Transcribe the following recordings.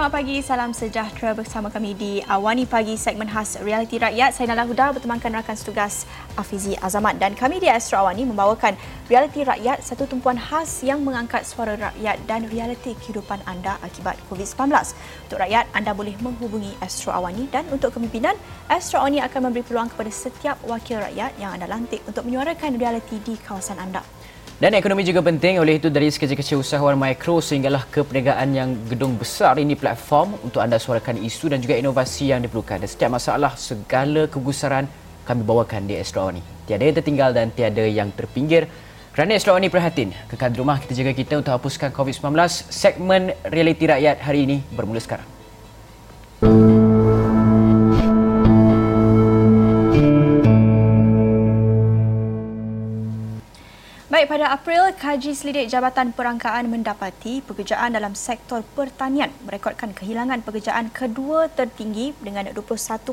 selamat pagi. Salam sejahtera bersama kami di Awani Pagi segmen khas Realiti Rakyat. Saya Nala Huda bertemankan rakan setugas Afizi Azamat dan kami di Astro Awani membawakan Realiti Rakyat, satu tumpuan khas yang mengangkat suara rakyat dan realiti kehidupan anda akibat COVID-19. Untuk rakyat, anda boleh menghubungi Astro Awani dan untuk kepimpinan, Astro Awani akan memberi peluang kepada setiap wakil rakyat yang anda lantik untuk menyuarakan realiti di kawasan anda. Dan ekonomi juga penting oleh itu dari sekecil-kecil usahawan mikro sehinggalah ke perniagaan yang gedung besar ini platform untuk anda suarakan isu dan juga inovasi yang diperlukan. Dan setiap masalah, segala kegusaran kami bawakan di Astro ini. Tiada yang tertinggal dan tiada yang terpinggir. Kerana Astro ini prihatin, kekal di rumah kita jaga kita untuk hapuskan COVID-19. Segmen Realiti Rakyat hari ini bermula sekarang. Pada April, kaji selidik Jabatan Perangkaan mendapati pekerjaan dalam sektor pertanian merekodkan kehilangan pekerjaan kedua tertinggi dengan 21.9%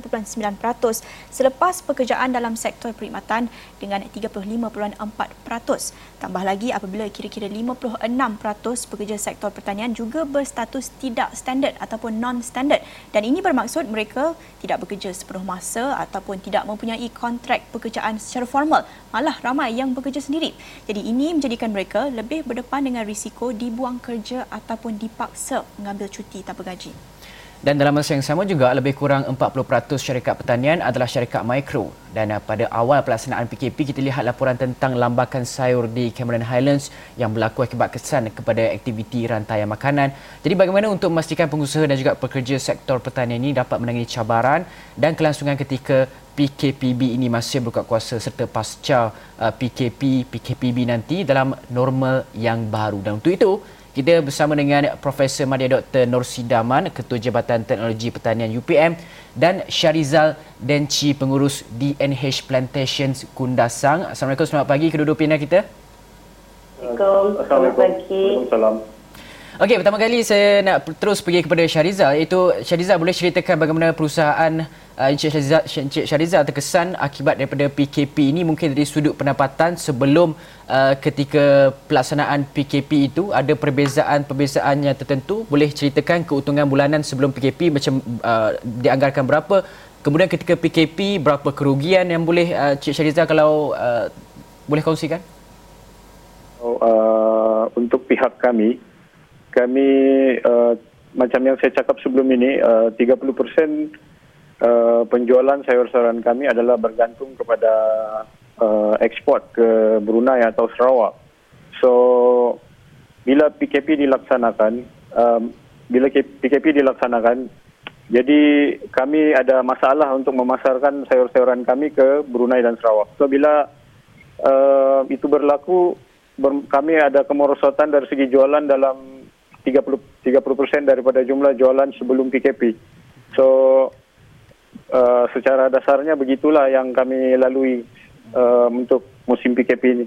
selepas pekerjaan dalam sektor perkhidmatan dengan 35.4%. Tambah lagi apabila kira-kira 56% pekerja sektor pertanian juga berstatus tidak standard ataupun non-standard dan ini bermaksud mereka tidak bekerja sepenuh masa ataupun tidak mempunyai kontrak pekerjaan secara formal. Malah ramai yang bekerja sendiri. Jadi ini menjadikan mereka lebih berdepan dengan risiko dibuang kerja ataupun dipaksa mengambil cuti tanpa gaji. Dan dalam masa yang sama juga lebih kurang 40% syarikat pertanian adalah syarikat mikro. Dan uh, pada awal pelaksanaan PKP kita lihat laporan tentang lambakan sayur di Cameron Highlands yang berlaku akibat kesan kepada aktiviti rantaian makanan. Jadi bagaimana untuk memastikan pengusaha dan juga pekerja sektor pertanian ini dapat menangani cabaran dan kelangsungan ketika PKPB ini masih berkuat kuasa serta pasca uh, PKP PKPB nanti dalam normal yang baru dan untuk itu kita bersama dengan Profesor Madya Dr. Nur Sidaman Ketua Jabatan Teknologi Pertanian UPM dan Syarizal Denci Pengurus DNH Plantations Kundasang. Assalamualaikum selamat pagi kedua-dua pimpinan kita. Assalamualaikum. Selamat pagi. Assalamualaikum. Okey, pertama kali saya nak terus pergi kepada Syarizal iaitu Syarizal boleh ceritakan bagaimana perusahaan uh, Encik Syarizal, Encik Syarizal terkesan akibat daripada PKP ini? Mungkin dari sudut pendapatan sebelum uh, ketika pelaksanaan PKP itu ada perbezaan-perbezaan yang tertentu? Boleh ceritakan keuntungan bulanan sebelum PKP macam uh, dianggarkan berapa? Kemudian ketika PKP berapa kerugian yang boleh uh, Encik Syarizal kalau uh, boleh kongsikan? Oh, uh, untuk pihak kami kami uh, macam yang saya cakap sebelum ini uh, 30% uh, penjualan sayur-sayuran kami adalah bergantung kepada uh, ekspor ke Brunei atau Sarawak. So bila PKP dilaksanakan um, bila PKP dilaksanakan jadi kami ada masalah untuk memasarkan sayur-sayuran kami ke Brunei dan Sarawak. So bila uh, itu berlaku ber, kami ada kemerosotan dari segi jualan dalam 30 30% daripada jumlah jualan sebelum PKP. So uh, secara dasarnya begitulah yang kami lalui uh, untuk musim PKP ini.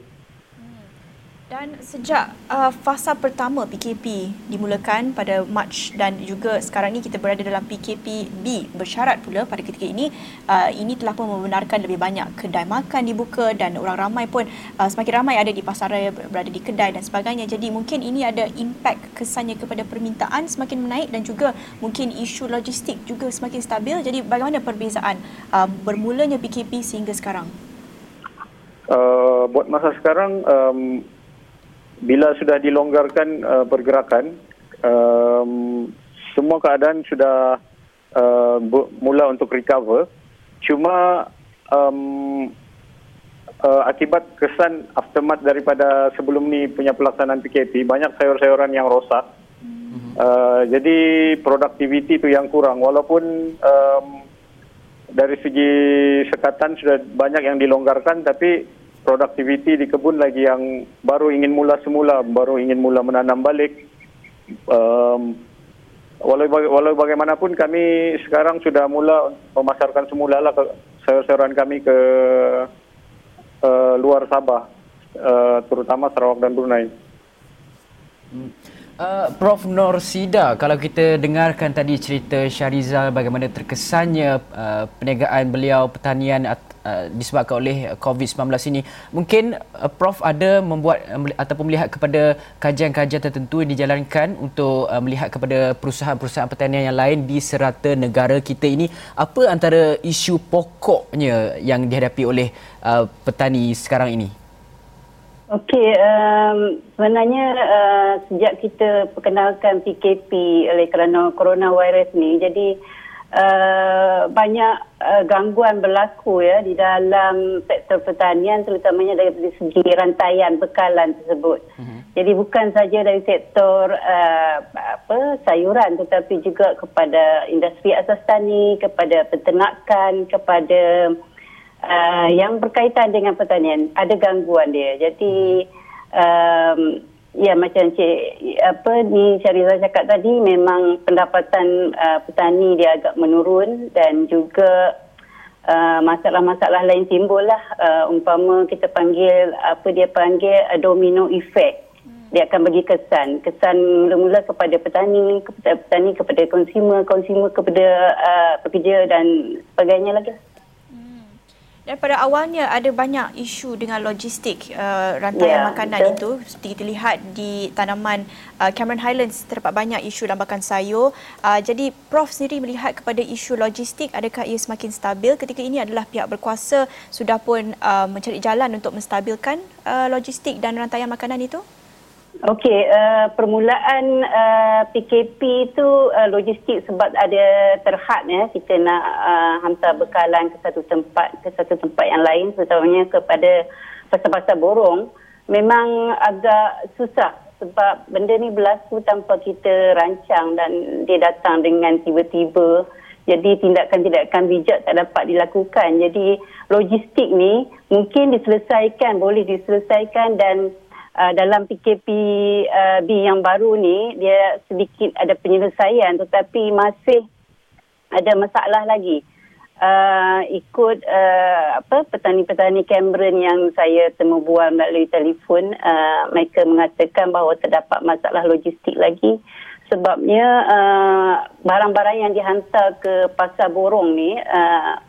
Dan sejak uh, fasa pertama PKP dimulakan pada Mac dan juga sekarang ini kita berada dalam PKP B bersyarat pula pada ketika ini uh, ini telah pun membenarkan lebih banyak kedai makan dibuka dan orang ramai pun uh, semakin ramai ada di pasaraya berada di kedai dan sebagainya. Jadi mungkin ini ada impak kesannya kepada permintaan semakin menaik dan juga mungkin isu logistik juga semakin stabil. Jadi bagaimana perbezaan uh, bermulanya PKP sehingga sekarang? Uh, buat masa sekarang um, bila sudah dilonggarkan uh, pergerakan um, semua keadaan sudah uh, mula untuk recover. Cuma um, uh, akibat kesan aftermath daripada sebelum ni punya pelaksanaan PKP banyak sayur-sayuran yang rosak. Uh, jadi produktiviti itu yang kurang. Walaupun um, dari segi sekatan sudah banyak yang dilonggarkan tapi produktiviti di kebun lagi yang baru ingin mula semula, baru ingin mula menanam balik. Um, walau, walau bagaimanapun kami sekarang sudah mula memasarkan semula lah sayur-sayuran kami ke uh, luar Sabah, uh, terutama Sarawak dan Brunei. Hmm. Uh, Prof Norsida, kalau kita dengarkan tadi cerita Syarizal bagaimana terkesannya uh, perniagaan beliau pertanian uh, disebabkan oleh COVID-19 ini, mungkin uh, Prof ada membuat uh, ataupun melihat kepada kajian-kajian tertentu yang dijalankan untuk uh, melihat kepada perusahaan-perusahaan pertanian yang lain di serata negara kita ini, apa antara isu pokoknya yang dihadapi oleh uh, petani sekarang ini? Okey, um, sebenarnya uh, sejak kita perkenalkan PKP oleh kerana coronavirus ni, jadi uh, banyak uh, gangguan berlaku ya di dalam sektor pertanian terutamanya dari segi rantaian bekalan tersebut. Uh-huh. Jadi bukan saja dari sektor uh, apa sayuran tetapi juga kepada industri asas tani, kepada peternakan, kepada uh, yang berkaitan dengan pertanian ada gangguan dia. Jadi um, ya macam cik apa ni Syariza cakap tadi memang pendapatan uh, petani dia agak menurun dan juga uh, masalah-masalah lain timbul lah. Uh, umpama kita panggil apa dia panggil uh, domino effect. Dia akan bagi kesan. Kesan mula-mula kepada petani kepada petani kepada konsumer konsumer kepada uh, pekerja dan sebagainya lagi dan pada awalnya ada banyak isu dengan logistik uh, rantaian yeah, makanan betul. itu. Seperti kita lihat di tanaman uh, Cameron Highlands terdapat banyak isu lambakan sayur. Uh, jadi Prof sendiri melihat kepada isu logistik adakah ia semakin stabil ketika ini adalah pihak berkuasa sudah pun uh, mencari jalan untuk menstabilkan uh, logistik dan rantaian makanan itu? Okey, uh, permulaan uh, PKP itu uh, logistik sebab ada terhad ya. Kita nak uh, hantar bekalan ke satu tempat ke satu tempat yang lain terutamanya kepada pasar-pasar borong. Memang agak susah sebab benda ni berlaku tanpa kita rancang dan dia datang dengan tiba-tiba. Jadi tindakan-tindakan bijak tak dapat dilakukan. Jadi logistik ni mungkin diselesaikan boleh diselesaikan dan uh, dalam PKP uh, yang baru ni dia sedikit ada penyelesaian tetapi masih ada masalah lagi. Uh, ikut uh, apa petani-petani Cameron yang saya temu bual melalui telefon uh, mereka mengatakan bahawa terdapat masalah logistik lagi sebabnya uh, barang-barang yang dihantar ke pasar borong ni uh,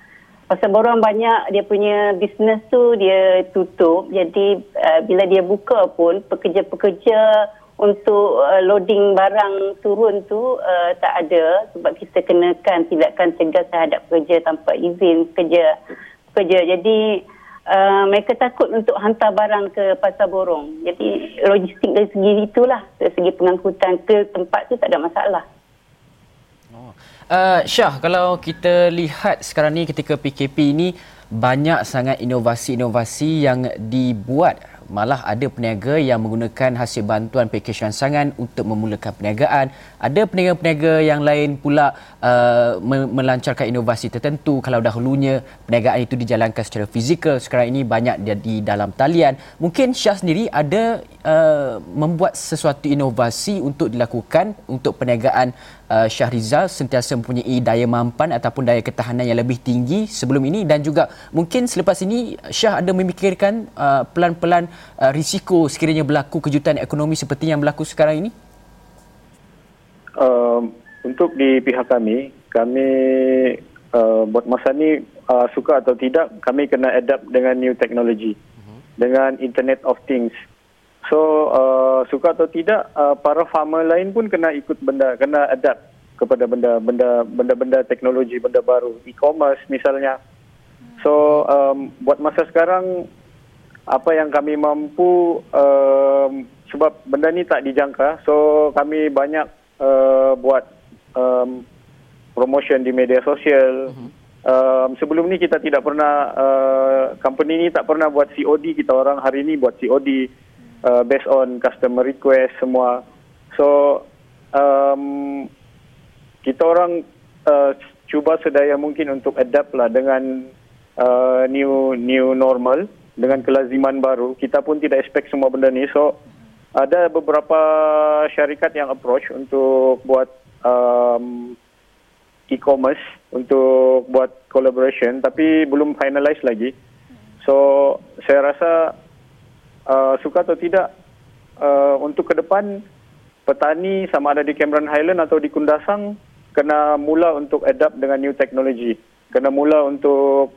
Pasal borang banyak dia punya bisnes tu dia tutup. Jadi uh, bila dia buka pun pekerja-pekerja untuk uh, loading barang turun tu uh, tak ada sebab kita kenakan tindakan tegas terhadap pekerja tanpa izin kerja pekerja. Jadi uh, mereka takut untuk hantar barang ke pasar borong. Jadi logistik dari segi itulah dari segi pengangkutan ke tempat tu tak ada masalah. Uh, Syah, kalau kita lihat sekarang ni ketika PKP ini banyak sangat inovasi-inovasi yang dibuat malah ada peniaga yang menggunakan hasil bantuan pakej rangsangan untuk memulakan perniagaan. Ada peniaga-peniaga yang lain pula uh, melancarkan inovasi tertentu. Kalau dahulunya perniagaan itu dijalankan secara fizikal, sekarang ini banyak di dalam talian. Mungkin Syah sendiri ada uh, membuat sesuatu inovasi untuk dilakukan untuk perniagaan uh, Syahrizal sentiasa mempunyai daya mampan ataupun daya ketahanan yang lebih tinggi sebelum ini dan juga mungkin selepas ini Syah ada memikirkan uh, pelan-pelan uh, risiko sekiranya berlaku kejutan ekonomi seperti yang berlaku sekarang ini? Uh, untuk di pihak kami, kami uh, buat masa ni uh, suka atau tidak, kami kena adapt dengan new technology, uh-huh. dengan Internet of Things. So uh, suka atau tidak uh, para farmer lain pun kena ikut benda kena adapt kepada benda-benda benda-benda teknologi benda baru e-commerce misalnya. So um, buat masa sekarang apa yang kami mampu um, sebab benda ni tak dijangka so kami banyak uh, buat um, promotion di media sosial. Uh-huh. Um, sebelum ni kita tidak pernah uh, company ni tak pernah buat COD kita orang hari ni buat COD uh, based on customer request semua. So um, kita orang uh, cuba sedaya mungkin untuk adapt lah dengan uh, new new normal dengan kelaziman baru. Kita pun tidak expect semua benda ni. So ada beberapa syarikat yang approach untuk buat um, e-commerce untuk buat collaboration tapi belum finalize lagi. So saya rasa uh, suka atau tidak uh, untuk ke depan petani sama ada di Cameron Highland atau di Kundasang kena mula untuk adapt dengan new technology. Kena mula untuk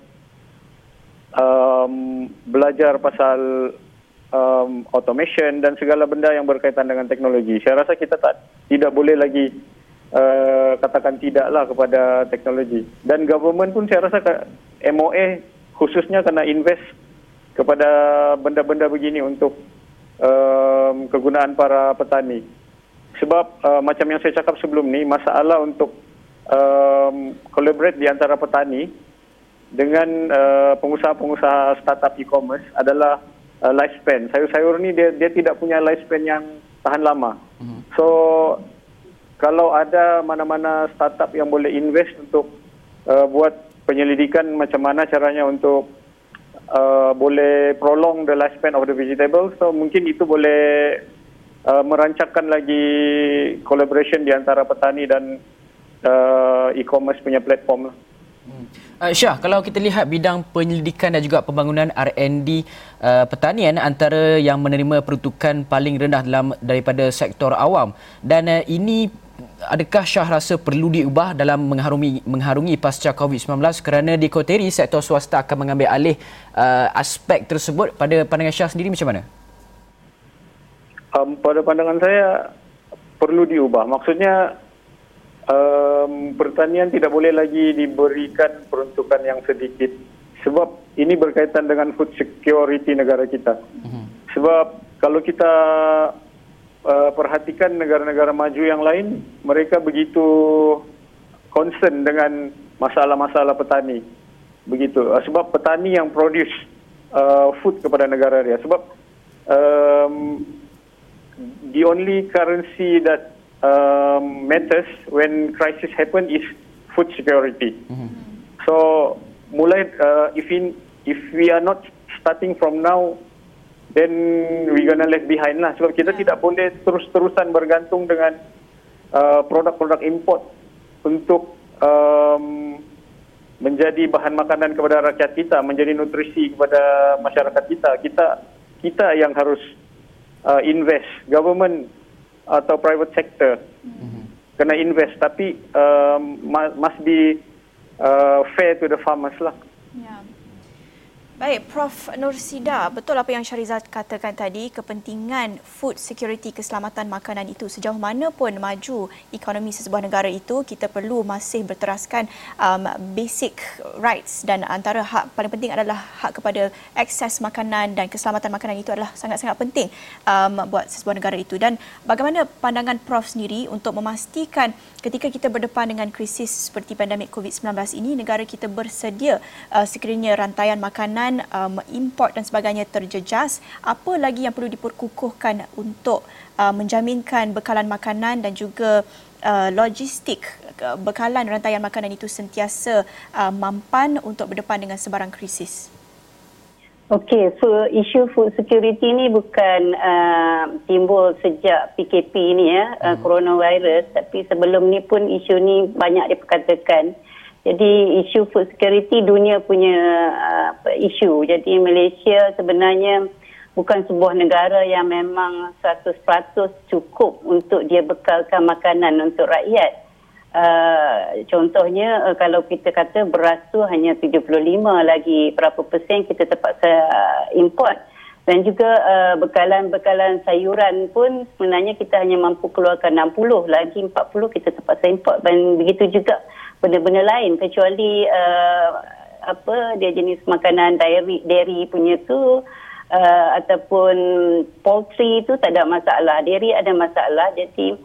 um, belajar pasal um, automation dan segala benda yang berkaitan dengan teknologi. Saya rasa kita tak tidak boleh lagi uh, katakan tidaklah kepada teknologi. Dan government pun saya rasa MOA khususnya kena invest kepada benda-benda begini untuk um, kegunaan para petani. Sebab uh, macam yang saya cakap sebelum ni, masalah untuk um, collaborate di antara petani dengan uh, pengusaha-pengusaha startup e-commerce adalah uh, lifespan. Sayur-sayur ni dia dia tidak punya lifespan yang tahan lama. Mm-hmm. So kalau ada mana-mana startup yang boleh invest untuk uh, buat penyelidikan macam mana caranya untuk uh, boleh prolong the lifespan of the vegetable, so mungkin itu boleh uh, merancangkan lagi collaboration di antara petani dan uh, e-commerce punya platform lah. Hmm. Uh, Syah, kalau kita lihat bidang penyelidikan dan juga pembangunan R&D uh, pertanian antara yang menerima peruntukan paling rendah dalam daripada sektor awam dan uh, ini adakah Syah rasa perlu diubah dalam mengharungi mengharungi pasca COVID-19 kerana di Koteri sektor swasta akan mengambil alih uh, aspek tersebut pada pandangan Syah sendiri macam mana? Um, pada pandangan saya perlu diubah. Maksudnya um, pertanian tidak boleh lagi diberikan peruntukan yang sedikit sebab ini berkaitan dengan food security negara kita. Uh-huh. Sebab kalau kita uh, perhatikan negara-negara maju yang lain, mereka begitu concern dengan masalah-masalah petani. Begitu. Uh, sebab petani yang produce uh, food kepada negara dia. Sebab um, the only currency that um, matters when crisis happen is food security. Mm-hmm. So, mulai uh, if in if we are not starting from now, then we gonna left behind lah. Sebab kita yeah. tidak boleh terus-terusan bergantung dengan uh, produk-produk import untuk um, menjadi bahan makanan kepada rakyat kita, menjadi nutrisi kepada masyarakat kita. Kita kita yang harus uh, invest government atau private sector mm-hmm. kena invest tapi um, must be uh, fair to the farmers lah. Yeah. Baik, Prof. Nursida, betul apa yang Syarizal katakan tadi, kepentingan food security, keselamatan makanan itu sejauh mana pun maju ekonomi sesebuah negara itu, kita perlu masih berteraskan um, basic rights dan antara hak paling penting adalah hak kepada akses makanan dan keselamatan makanan itu adalah sangat-sangat penting um, buat sesebuah negara itu. Dan bagaimana pandangan Prof sendiri untuk memastikan ketika kita berdepan dengan krisis seperti pandemik COVID-19 ini, negara kita bersedia uh, sekiranya rantaian makanan dengan um, import dan sebagainya terjejas, apa lagi yang perlu diperkukuhkan untuk uh, menjaminkan bekalan makanan dan juga uh, logistik uh, bekalan rantaian makanan itu sentiasa uh, mampan untuk berdepan dengan sebarang krisis? Okey, so isu food security ni bukan uh, timbul sejak PKP ni ya, uh, hmm. coronavirus, tapi sebelum ni pun isu ni banyak diperkatakan. Jadi isu food security dunia punya uh, isu. Jadi Malaysia sebenarnya bukan sebuah negara yang memang 100% cukup untuk dia bekalkan makanan untuk rakyat. Uh, contohnya uh, kalau kita kata beras tu hanya 75 lagi berapa persen kita terpaksa uh, import dan juga uh, bekalan-bekalan sayuran pun sebenarnya kita hanya mampu keluarkan 60 lagi 40 kita terpaksa import dan begitu juga benda-benda lain kecuali uh, apa dia jenis makanan dairy dairy punya tu uh, ataupun poultry tu tak ada masalah. Dairy ada masalah jadi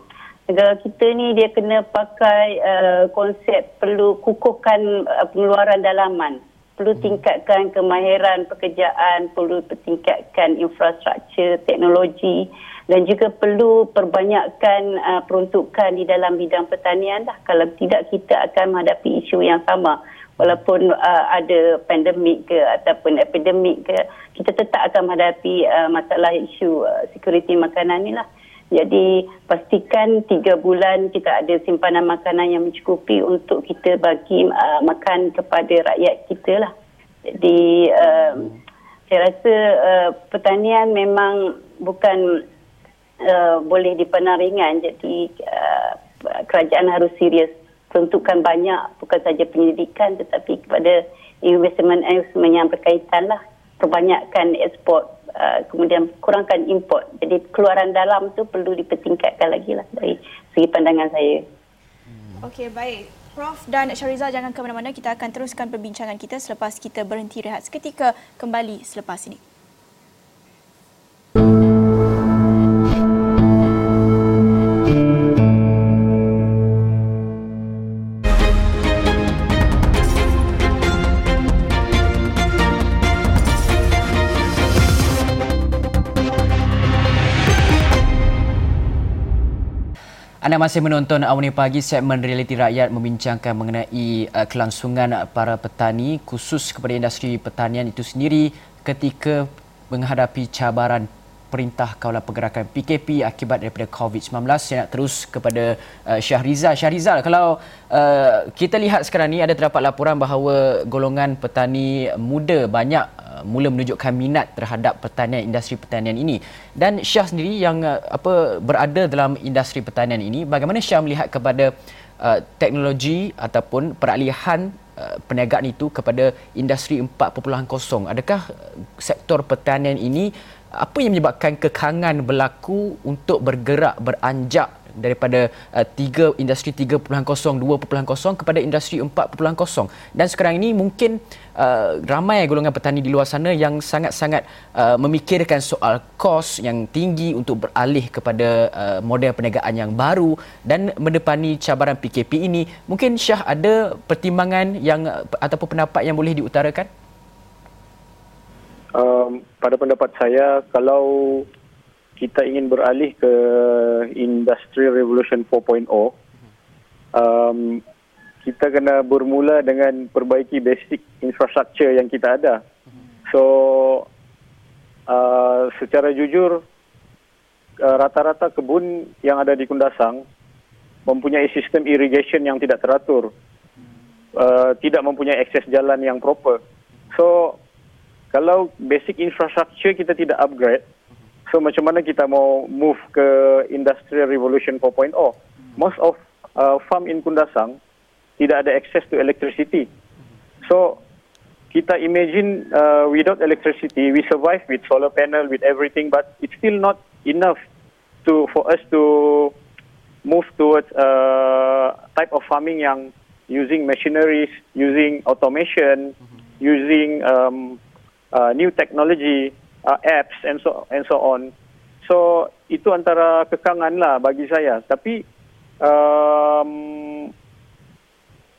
negara kita ni dia kena pakai uh, konsep perlu kukuhkan uh, pengeluaran dalaman perlu tingkatkan kemahiran pekerjaan perlu tingkatkan infrastruktur teknologi dan juga perlu perbanyakkan uh, peruntukan di dalam bidang pertanian dah kalau tidak kita akan menghadapi isu yang sama. Walaupun uh, ada pandemik ke ataupun epidemik ke kita tetap akan menghadapi uh, masalah isu uh, security makanan ni lah jadi pastikan tiga bulan kita ada simpanan makanan yang mencukupi untuk kita bagi uh, makan kepada rakyat kita lah. Jadi uh, saya rasa uh, pertanian memang bukan uh, boleh dipandang ringan jadi uh, kerajaan harus serius. Peruntukan banyak bukan saja penyelidikan tetapi kepada investment-investment yang berkaitan lah. Perbanyakkan ekspor uh, kemudian kurangkan import jadi keluaran dalam tu perlu dipertingkatkan lagi lah dari segi pandangan saya Okey, baik. Prof dan Syariza jangan ke mana-mana. Kita akan teruskan perbincangan kita selepas kita berhenti rehat seketika kembali selepas ini. Anda masih menonton Awani Pagi segmen Realiti Rakyat membincangkan mengenai uh, kelangsungan para petani khusus kepada industri pertanian itu sendiri ketika menghadapi cabaran Perintah Kawalan Pergerakan PKP akibat daripada COVID-19. Saya nak terus kepada uh, Syahrizal. Syahrizal, kalau uh, kita lihat sekarang ni ada terdapat laporan bahawa golongan petani muda banyak uh, mula menunjukkan minat terhadap pertanian industri pertanian ini. Dan Syah sendiri yang uh, apa berada dalam industri pertanian ini, bagaimana Syah melihat kepada uh, teknologi ataupun peralihan uh, perniagaan itu kepada industri 4.0? Adakah sektor pertanian ini apa yang menyebabkan kekangan berlaku untuk bergerak beranjak daripada uh, tiga industri 3.0 2.0 kepada industri 4.0 dan sekarang ini mungkin uh, ramai golongan petani di luar sana yang sangat-sangat uh, memikirkan soal kos yang tinggi untuk beralih kepada uh, model perniagaan yang baru dan mendepani cabaran PKP ini. Mungkin Syah ada pertimbangan yang ataupun pendapat yang boleh diutarakan um, pada pendapat saya kalau kita ingin beralih ke industri revolution 4.0 um, kita kena bermula dengan perbaiki basic infrastruktur yang kita ada. So uh, secara jujur uh, rata-rata kebun yang ada di Kundasang mempunyai sistem irrigation yang tidak teratur. Uh, tidak mempunyai akses jalan yang proper. So kalau basic infrastructure kita tidak upgrade, so macam mana kita mau move ke industrial revolution 4.0? Most of uh, farm in Kundasang tidak ada access to electricity. So kita imagine uh, without electricity, we survive with solar panel, with everything, but it's still not enough to for us to move towards a uh, type of farming yang using machineries, using automation, mm-hmm. using um, uh, new technology, uh, apps and so and so on. So itu antara kekangan lah bagi saya. Tapi um,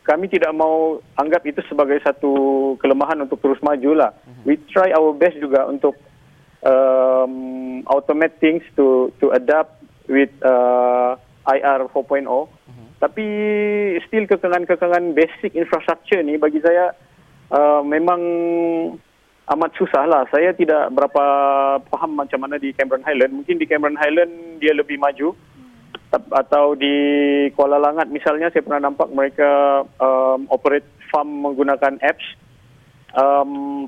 kami tidak mau anggap itu sebagai satu kelemahan untuk terus maju lah. Mm-hmm. We try our best juga untuk um, automate things to to adapt with uh, IR 4.0. Mm-hmm. Tapi still kekangan-kekangan basic infrastructure ni bagi saya uh, memang amat susah lah. Saya tidak berapa faham macam mana di Cameron Highland. Mungkin di Cameron Highland dia lebih maju. Atau di Kuala Langat misalnya saya pernah nampak mereka um, operate farm menggunakan apps. Um,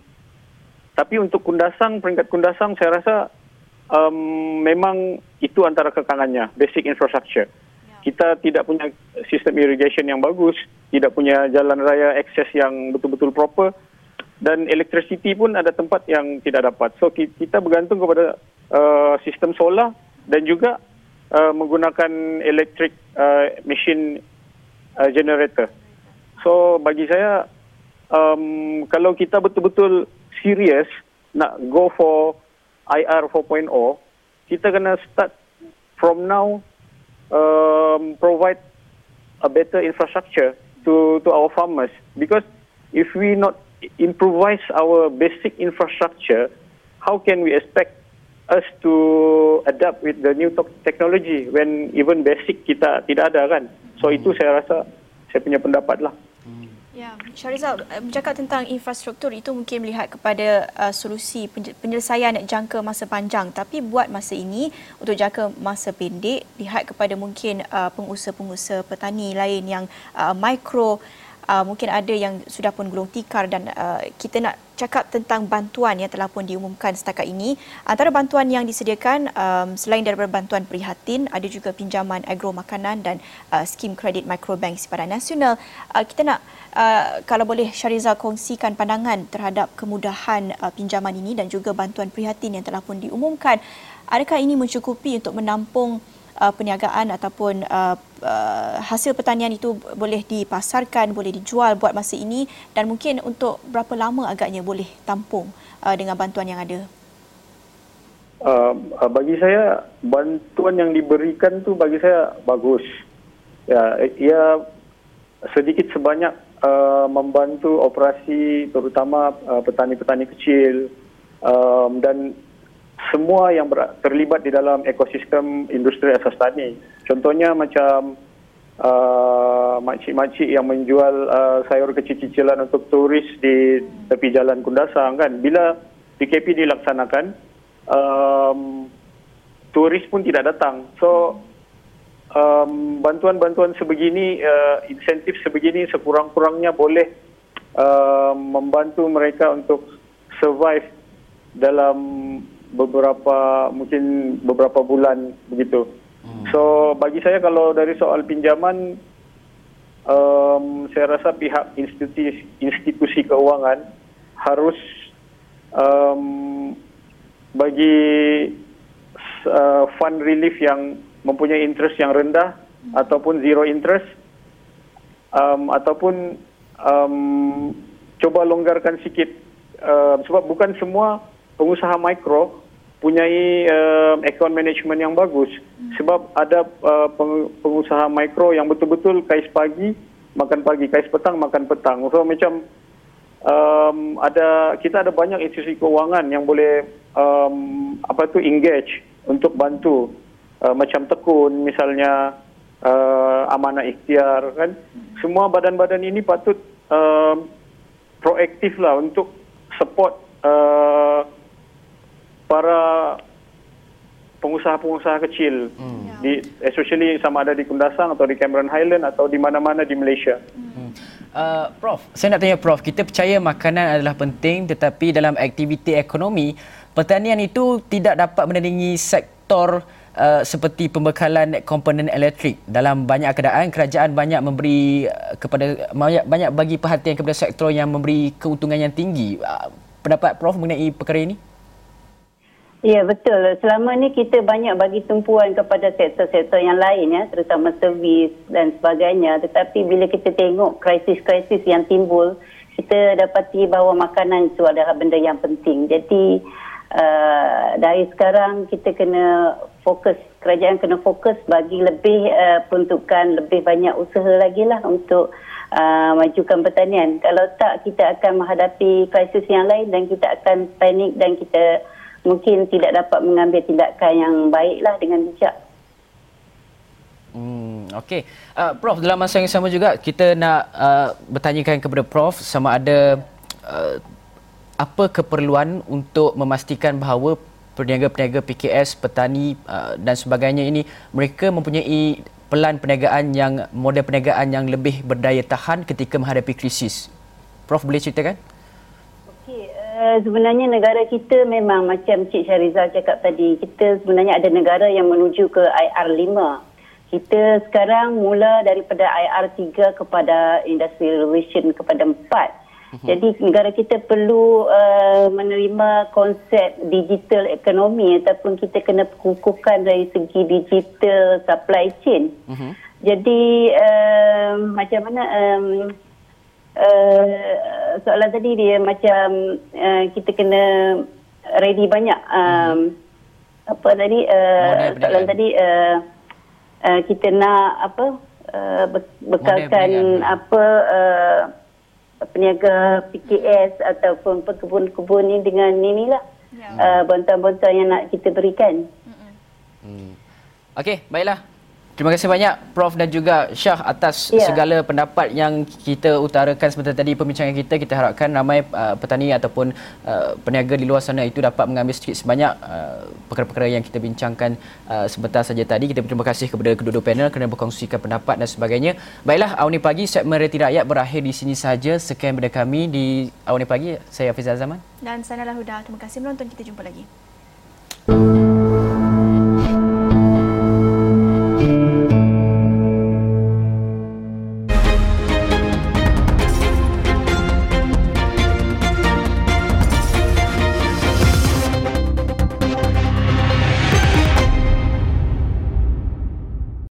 tapi untuk kundasang, peringkat kundasang saya rasa um, memang itu antara kekangannya, basic infrastructure. Ya. Kita tidak punya sistem irrigation yang bagus, tidak punya jalan raya akses yang betul-betul proper dan electricity pun ada tempat yang tidak dapat. So kita bergantung kepada uh, sistem solar dan juga uh, menggunakan electric uh, machine uh, generator. So bagi saya um, kalau kita betul-betul serius nak go for IR 4.0, kita kena start from now um, provide a better infrastructure to to our farmers because if we not improvise our basic infrastructure, how can we expect us to adapt with the new technology when even basic kita tidak ada kan? So hmm. itu saya rasa saya punya pendapat lah. Ya, Syarizal, eh, bercakap tentang infrastruktur itu mungkin melihat kepada uh, solusi penyelesaian jangka masa panjang tapi buat masa ini untuk jangka masa pendek lihat kepada mungkin uh, pengusaha-pengusaha petani lain yang uh, mikro uh, mungkin ada yang sudah pun gulung tikar dan uh, kita nak cakap tentang bantuan yang telah pun diumumkan setakat ini. Antara bantuan yang disediakan um, selain daripada bantuan prihatin, ada juga pinjaman agro makanan dan uh, skim kredit microbank simpanan nasional. Uh, kita nak uh, kalau boleh Syariza kongsikan pandangan terhadap kemudahan uh, pinjaman ini dan juga bantuan prihatin yang telah pun diumumkan. Adakah ini mencukupi untuk menampung uh, perniagaan ataupun uh, uh, hasil pertanian itu boleh dipasarkan, boleh dijual buat masa ini dan mungkin untuk berapa lama agaknya boleh tampung uh, dengan bantuan yang ada? Uh, bagi saya bantuan yang diberikan tu bagi saya bagus. Ya, ia sedikit sebanyak uh, membantu operasi terutama uh, petani-petani kecil um, dan semua yang ber- terlibat di dalam ekosistem industri asas tani. Contohnya macam uh, makcik-makcik yang menjual uh, sayur kecil-kecilan untuk turis di tepi jalan Kundasang kan. Bila PKP dilaksanakan, um, turis pun tidak datang. So um, bantuan-bantuan sebegini, uh, insentif sebegini sekurang-kurangnya boleh uh, membantu mereka untuk survive dalam beberapa mungkin beberapa bulan begitu. Hmm. So bagi saya kalau dari soal pinjaman um, saya rasa pihak institusi institusi keuangan harus um, bagi uh, fund relief yang mempunyai interest yang rendah hmm. ataupun zero interest um, ataupun um, coba longgarkan sikit uh, sebab bukan semua pengusaha mikro punyai uh, account management yang bagus hmm. sebab ada uh, pengusaha mikro yang betul-betul kais pagi makan pagi kais petang makan petang so macam um, ada kita ada banyak institusi keuangan yang boleh um, apa tu engage untuk bantu uh, macam tekun misalnya uh, amanah ikhtiar kan hmm. semua badan-badan ini patut uh, proaktif lah untuk support uh, para pengusaha-pengusaha kecil hmm. di especially sama ada di Kundasang atau di Cameron Highland atau di mana-mana di Malaysia. Hmm. Uh, Prof, saya nak tanya Prof, kita percaya makanan adalah penting tetapi dalam aktiviti ekonomi pertanian itu tidak dapat menandingi sektor uh, seperti pembekalan komponen elektrik. Dalam banyak keadaan kerajaan banyak memberi uh, kepada banyak banyak bagi perhatian kepada sektor yang memberi keuntungan yang tinggi. Uh, pendapat Prof mengenai perkara ini? Ya betul. Selama ni kita banyak bagi tumpuan kepada sektor-sektor yang lain ya, terutama servis dan sebagainya. Tetapi bila kita tengok krisis-krisis yang timbul, kita dapati bahawa makanan itu adalah benda yang penting. Jadi uh, dari sekarang kita kena fokus, kerajaan kena fokus bagi lebih uh, peruntukan, lebih banyak usaha lagi lah untuk uh, majukan pertanian. Kalau tak, kita akan menghadapi krisis yang lain dan kita akan panik dan kita mungkin tidak dapat mengambil tindakan yang baiklah dengan bijak. Hmm, Okey. Uh, Prof, dalam masa yang sama juga kita nak uh, bertanyakan kepada Prof sama ada uh, apa keperluan untuk memastikan bahawa peniaga-peniaga PKS, petani uh, dan sebagainya ini mereka mempunyai pelan perniagaan yang model perniagaan yang lebih berdaya tahan ketika menghadapi krisis. Prof boleh ceritakan? Eh, sebenarnya negara kita memang macam Cik Syarizal cakap tadi, kita sebenarnya ada negara yang menuju ke IR5. Kita sekarang mula daripada IR3 kepada Industrial Revolution kepada 4. Mhm. Jadi negara kita perlu uh, menerima konsep digital ekonomi ataupun kita kena kukuhkan dari segi digital supply chain. Uh-huh. Jadi uh, macam mana um, uh, soalan tadi dia macam uh, kita kena ready banyak um, hmm. apa tadi uh, soalan tadi uh, uh, kita nak apa uh, bekalkan apa uh, peniaga PKS ataupun pekebun-kebun ni dengan inilah ya. uh, bantuan-bantuan yang nak kita berikan. Hmm. Okey, baiklah. Terima kasih banyak Prof dan juga Syah atas ya. segala pendapat yang kita utarakan sebentar tadi pembincangan kita. Kita harapkan ramai uh, petani ataupun uh, peniaga di luar sana itu dapat mengambil sedikit sebanyak uh, perkara-perkara yang kita bincangkan uh, sebentar saja tadi. Kita berterima kasih kepada kedua-dua panel kerana berkongsikan pendapat dan sebagainya. Baiklah, Awani Pagi segmen Reti Rakyat berakhir di sini saja. Sekian daripada kami di Awani Pagi. Saya Hafiz Zaman. Dan saya Nala Huda. Terima kasih menonton. Kita jumpa lagi.